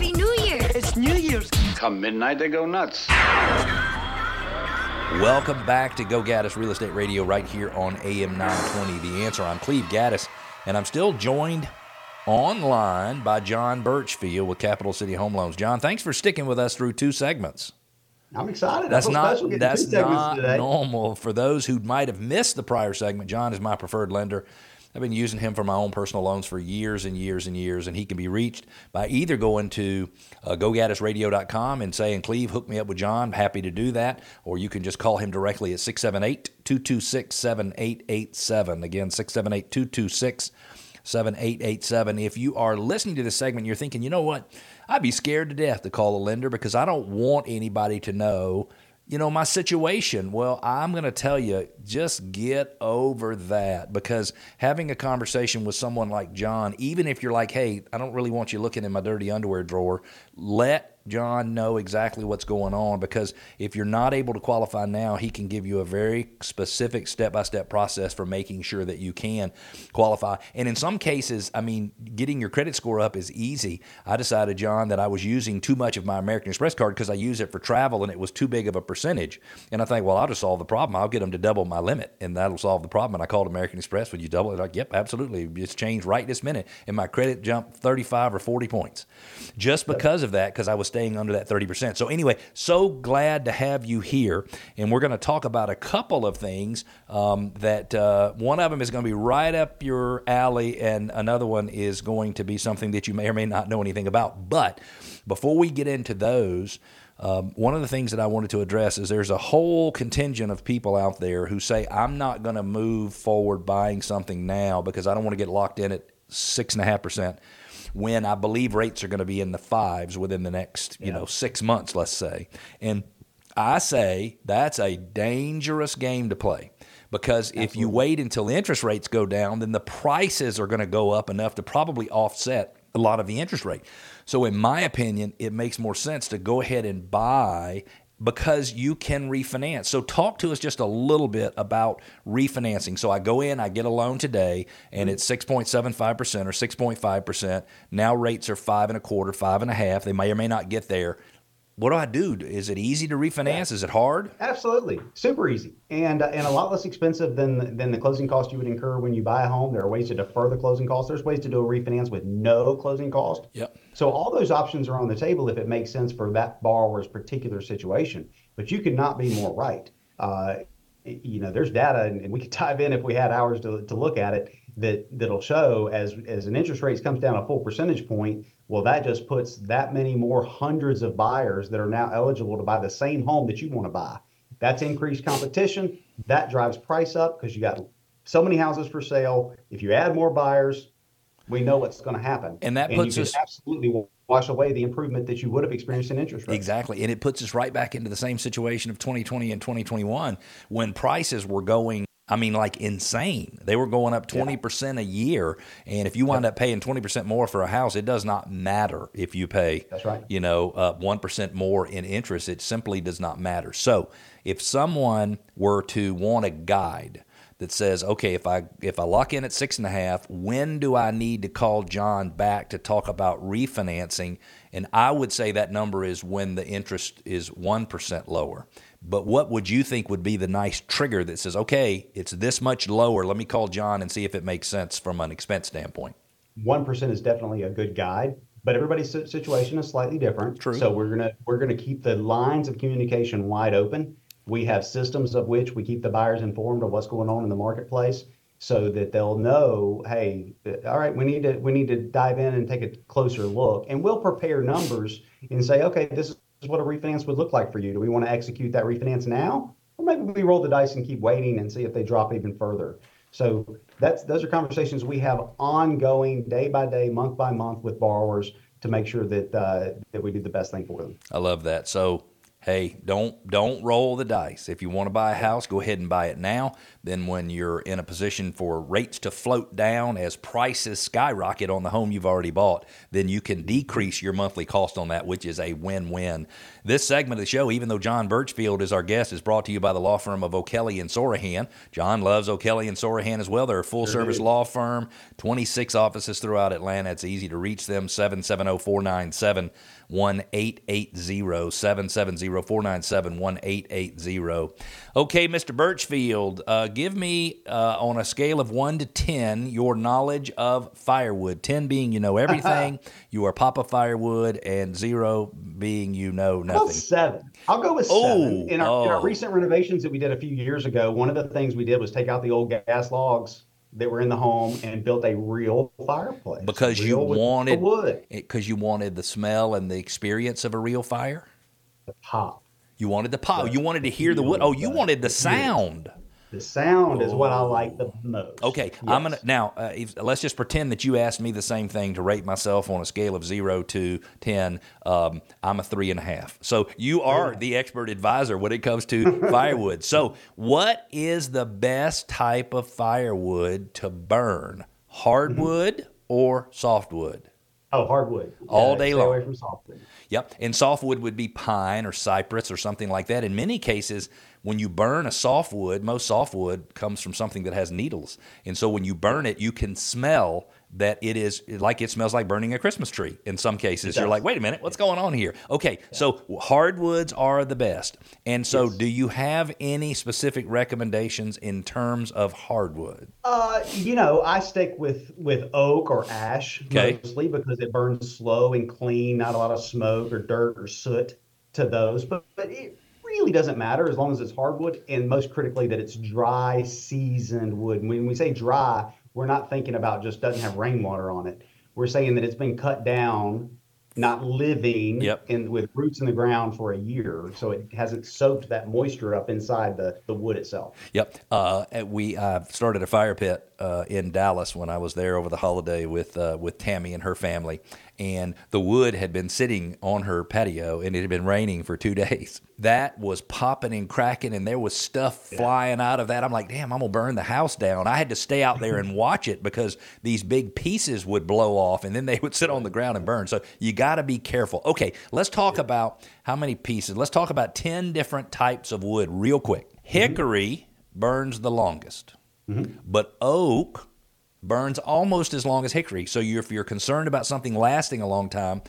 Happy New Year. It's New Year's. Come midnight, they go nuts. Welcome back to Go Gaddis Real Estate Radio right here on AM 920. The answer. I'm Cleve Gaddis, and I'm still joined online by John Birchfield with Capital City Home Loans. John, thanks for sticking with us through two segments. I'm excited. That's I feel not that's not normal for those who might have missed the prior segment. John is my preferred lender. I've been using him for my own personal loans for years and years and years, and he can be reached by either going to uh, gogaddisradio.com and saying, Cleve, hook me up with John. Happy to do that. Or you can just call him directly at 678 226 7887. Again, 678 226 7887. If you are listening to this segment, you're thinking, you know what? I'd be scared to death to call a lender because I don't want anybody to know, you know, my situation. Well, I'm going to tell you, just get over that because having a conversation with someone like John, even if you're like, hey, I don't really want you looking in my dirty underwear drawer, let John know exactly what's going on because if you're not able to qualify now, he can give you a very specific step by step process for making sure that you can qualify. And in some cases, I mean, getting your credit score up is easy. I decided, John, that I was using too much of my American Express card because I use it for travel and it was too big of a percentage. And I think, well, I'll just solve the problem. I'll get them to double my limit and that'll solve the problem. And I called American Express. Would you double it? Like, yep, absolutely. It's changed right this minute. And my credit jumped 35 or 40 points just because of that, because I was staying under that 30%. So, anyway, so glad to have you here. And we're going to talk about a couple of things um, that uh, one of them is going to be right up your alley, and another one is going to be something that you may or may not know anything about. But before we get into those, um, one of the things that I wanted to address is there's a whole contingent of people out there who say, I'm not going to move forward buying something now because I don't want to get locked in at six and a half percent when I believe rates are going to be in the fives within the next, you know, six months, let's say. And I say that's a dangerous game to play because if you wait until interest rates go down, then the prices are going to go up enough to probably offset a lot of the interest rate. So, in my opinion, it makes more sense to go ahead and buy because you can refinance. So, talk to us just a little bit about refinancing. So, I go in, I get a loan today, and it's 6.75% or 6.5%. Now rates are five and a quarter, five and a half. They may or may not get there. What do I do? Is it easy to refinance? Is it hard? Absolutely, super easy, and uh, and a lot less expensive than than the closing cost you would incur when you buy a home. There are ways to defer the closing cost. There's ways to do a refinance with no closing cost. Yep. So all those options are on the table if it makes sense for that borrower's particular situation. But you could not be more right. Uh, you know, there's data, and and we could dive in if we had hours to, to look at it. That that'll show as as an interest rate comes down a full percentage point. Well, that just puts that many more hundreds of buyers that are now eligible to buy the same home that you want to buy. That's increased competition. That drives price up because you got so many houses for sale. If you add more buyers, we know what's going to happen. And that puts us- absolutely wash away the improvement that you would have experienced in interest rates. Exactly. And it puts us right back into the same situation of 2020 and 2021 when prices were going. I mean, like insane. They were going up 20% a year. And if you wind up paying 20% more for a house, it does not matter if you pay, That's right. you know, uh, 1% more in interest. It simply does not matter. So if someone were to want a guide that says, okay, if I if I lock in at six and a half, when do I need to call John back to talk about refinancing? And I would say that number is when the interest is one percent lower. But what would you think would be the nice trigger that says, okay, it's this much lower? Let me call John and see if it makes sense from an expense standpoint. one percent is definitely a good guide, but everybody's situation is slightly different. True. So we're gonna we're gonna keep the lines of communication wide open. We have systems of which we keep the buyers informed of what's going on in the marketplace, so that they'll know, hey, uh, all right, we need to we need to dive in and take a closer look, and we'll prepare numbers and say, okay, this is what a refinance would look like for you. Do we want to execute that refinance now, or maybe we roll the dice and keep waiting and see if they drop even further? So that's those are conversations we have ongoing, day by day, month by month with borrowers to make sure that uh, that we do the best thing for them. I love that. So hey, don't don't roll the dice. If you want to buy a house, go ahead and buy it now. Then when you're in a position for rates to float down as prices skyrocket on the home you've already bought, then you can decrease your monthly cost on that, which is a win-win. This segment of the show, even though John Birchfield is our guest, is brought to you by the law firm of O'Kelley and Sorohan. John loves O'Kelley and Sorohan as well. They're a full-service law firm, 26 offices throughout Atlanta. It's easy to reach them, 770 497 1880 770 497 1880. Okay, Mr. Birchfield, uh, give me uh, on a scale of 1 to 10 your knowledge of firewood. 10 being you know everything, you are Papa Firewood, and 0 being you know nothing. seven. I'll go with Oh, seven. In our, in oh. our recent renovations that we did a few years ago, one of the things we did was take out the old gas logs that were in the home and built a real fireplace. Because you Real the wanted wood, because you wanted the smell and the experience of a real fire. the pop. You wanted the pop. The You wanted to hear the wood. Oh, you wanted the the- sound. The sound is what I like the most. Okay, I'm gonna now. Uh, if, let's just pretend that you asked me the same thing to rate myself on a scale of zero to ten. Um, I'm a three and a half. So you are the expert advisor when it comes to firewood. So what is the best type of firewood to burn? Hardwood or softwood? Oh, hardwood. All Yeah, day long. away from softwood. Yep. And softwood would be pine or cypress or something like that. In many cases, when you burn a softwood, most softwood comes from something that has needles. And so when you burn it, you can smell that it is like it smells like burning a Christmas tree. In some cases, you're like, wait a minute, what's going on here? Okay, so hardwoods are the best. And so, Yes. do you have any specific recommendations in terms of hardwood? Uh, you know, I stick with with oak or ash Okay. mostly because it burns slow and clean, not a lot of smoke or dirt or soot to those. But but it really doesn't matter as long as it's hardwood, and most critically that it's dry, seasoned wood. When we say dry, we're not thinking about just doesn't have rainwater on it. We're saying that it's been cut down, not living, Yep. in with roots in the ground for a year, so it hasn't soaked that moisture up inside the the wood itself. Yep. Uh, we uh, started a fire pit uh, in Dallas when I was there over the holiday with uh, with Tammy and her family, and the wood had been sitting on her patio, and it had been raining for two days. That was popping and cracking, and there was stuff flying out of that. I'm like, damn, I'm gonna burn the house down. I had to stay out there and watch it because these big pieces would blow off, and then they would sit on the ground and burn. So you got to be careful. Okay, let's talk about how many pieces. Let's talk about ten different types of wood real quick. Hickory burns the longest, but oak burns almost as long as hickory. So you if you're concerned about something lasting a long time,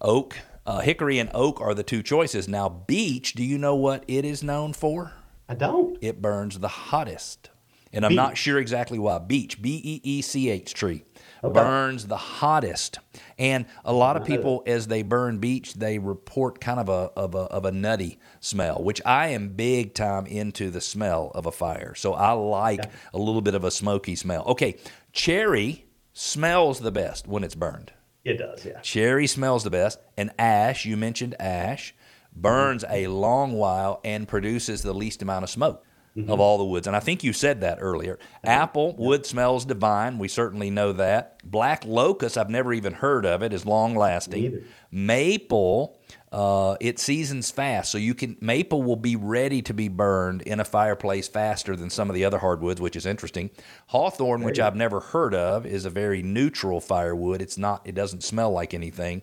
oak, uh, hickory, and oak are the two choices. Now, beech, do you know what it is known for? I don't. It burns the hottest. And I'm Beech. not sure exactly why. Beech, B E E C H tree, Okay. burns the hottest. And a lot of people, as they burn beech, they report kind of a, of a of a nutty smell, which I am big time into the smell of a fire. So I like a little bit of a smoky smell. Okay, cherry smells the best when it's burned. It does, yeah. Cherry smells the best, and ash, you mentioned ash, mm-hmm. burns a long while and produces the least amount of smoke of mm-hmm. all the woods. And I think you said that earlier. Apple wood smells divine. We certainly know that. Black locust, I've never even heard of it, is long lasting. Maple, uh, it seasons fast, so you can maple will be ready to be burned in a fireplace faster than some of the other hardwoods, which is interesting. Hawthorn, which. I've never heard of, is a very neutral firewood. It's not, it doesn't smell like anything.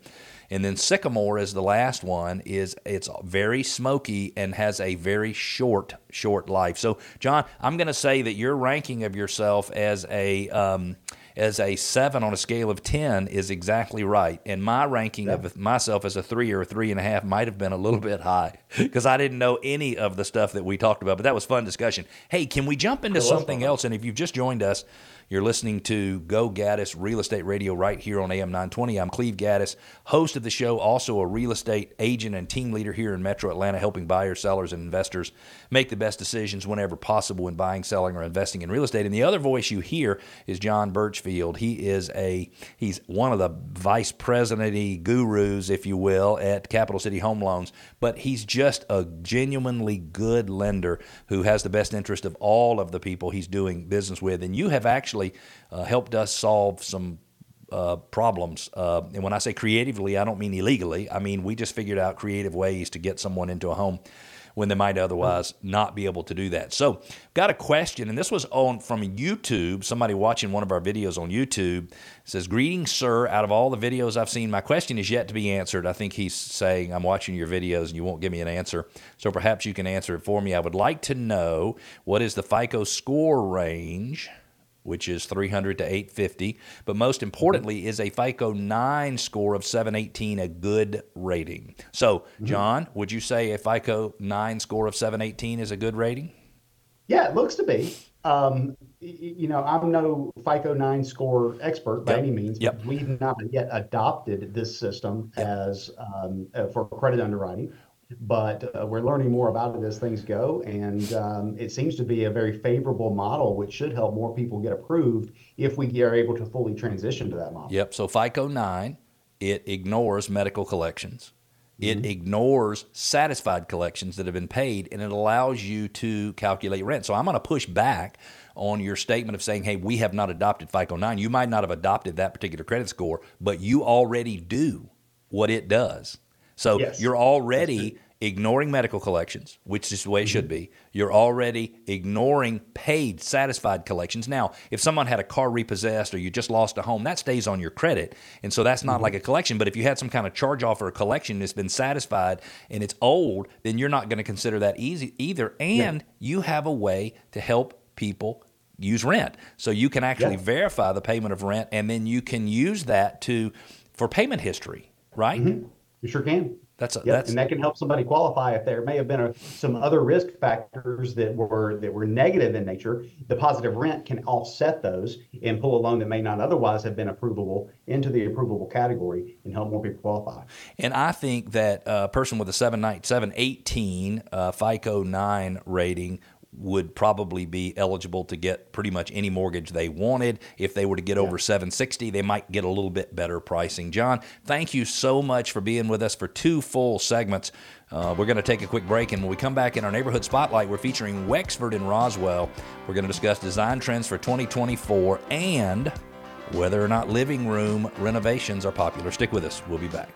And then sycamore is the last one. is It's very smoky and has a very short, short life. So, John, I'm going to say that your ranking of yourself as a um, as a seven on a scale of ten is exactly right. And my ranking of myself as a three or a three and a half might have been a little bit high because I didn't know any of the stuff that we talked about. But that was fun discussion. Hey, can we jump into something fun. else? And if you've just joined us, you're listening to Go Gaddis Real Estate Radio right here on AM 920. I'm Cleve Gaddis, host of the show, also a real estate agent and team leader here in Metro Atlanta, helping buyers, sellers, and investors make the best decisions whenever possible when buying, selling, or investing in real estate. And the other voice you hear is John Birchfield. He is a he's one of the vice president gurus, if you will, at Capital City Home Loans. But he's just a genuinely good lender who has the best interest of all of the people he's doing business with. And you have actually uh, helped us solve some uh, problems. Uh, and when I say creatively, I don't mean illegally. I mean we just figured out creative ways to get someone into a home when they might otherwise not be able to do that. So, got a question, and this was on from YouTube. Somebody watching one of our videos on YouTube says, "Greetings, sir. Out of all the videos I've seen, my question is yet to be answered." I think he's saying, "I'm watching your videos and you won't give me an answer, so perhaps you can answer it for me." I would like to know what is the FICO score range which is 300 to 850. But most importantly, is a FICO 9 score of 718 a good rating? So, mm-hmm. John, mm-hmm. would you say a FICO 9 score of 718 is a good rating? Yeah, it looks to be. Um, you know, I'm no FICO 9 score expert by yep. any means. Yep. We've not yet adopted this system yep. as um, uh, for credit underwriting but uh, we're learning more about it as things go. And um, it seems to be a very favorable model, which should help more people get approved if we are able to fully transition to that model. Yep. So FICO 9, it ignores medical collections. It mm-hmm. ignores satisfied collections that have been paid and it allows you to calculate rent. So I'm going to push back on your statement of saying, hey, we have not adopted FICO 9. You might not have adopted that particular credit score, but you already do what it does. So yes. you're already ignoring medical collections, which is the way it should be. You're already ignoring paid, satisfied collections. Now, if someone had a car repossessed or you just lost a home, that stays on your credit. And so that's not mm-hmm. like a collection. But if you had some kind of charge off or a collection that's been satisfied and it's old, then you're not going to consider that easy either. And yeah. you have a way to help people use rent. So you can actually yeah. verify the payment of rent and then you can use that to for payment history, right? Mm-hmm. You sure can. That's, a, yep. that's and that can help somebody qualify if there may have been a, some other risk factors that were that were negative in nature. The positive rent can offset those and pull a loan that may not otherwise have been approvable into the approvable category and help more people qualify. And I think that a person with a 718 uh, FICO 9 rating would probably be eligible to get pretty much any mortgage they wanted. If they were to get yeah. over 760, they might get a little bit better pricing. John, thank you so much for being with us for two full segments. Uh, we're going to take a quick break, and when we come back in our neighborhood spotlight, we're featuring Wexford and Roswell. We're going to discuss design trends for 2024 and whether or not living room renovations are popular. Stick with us. We'll be back.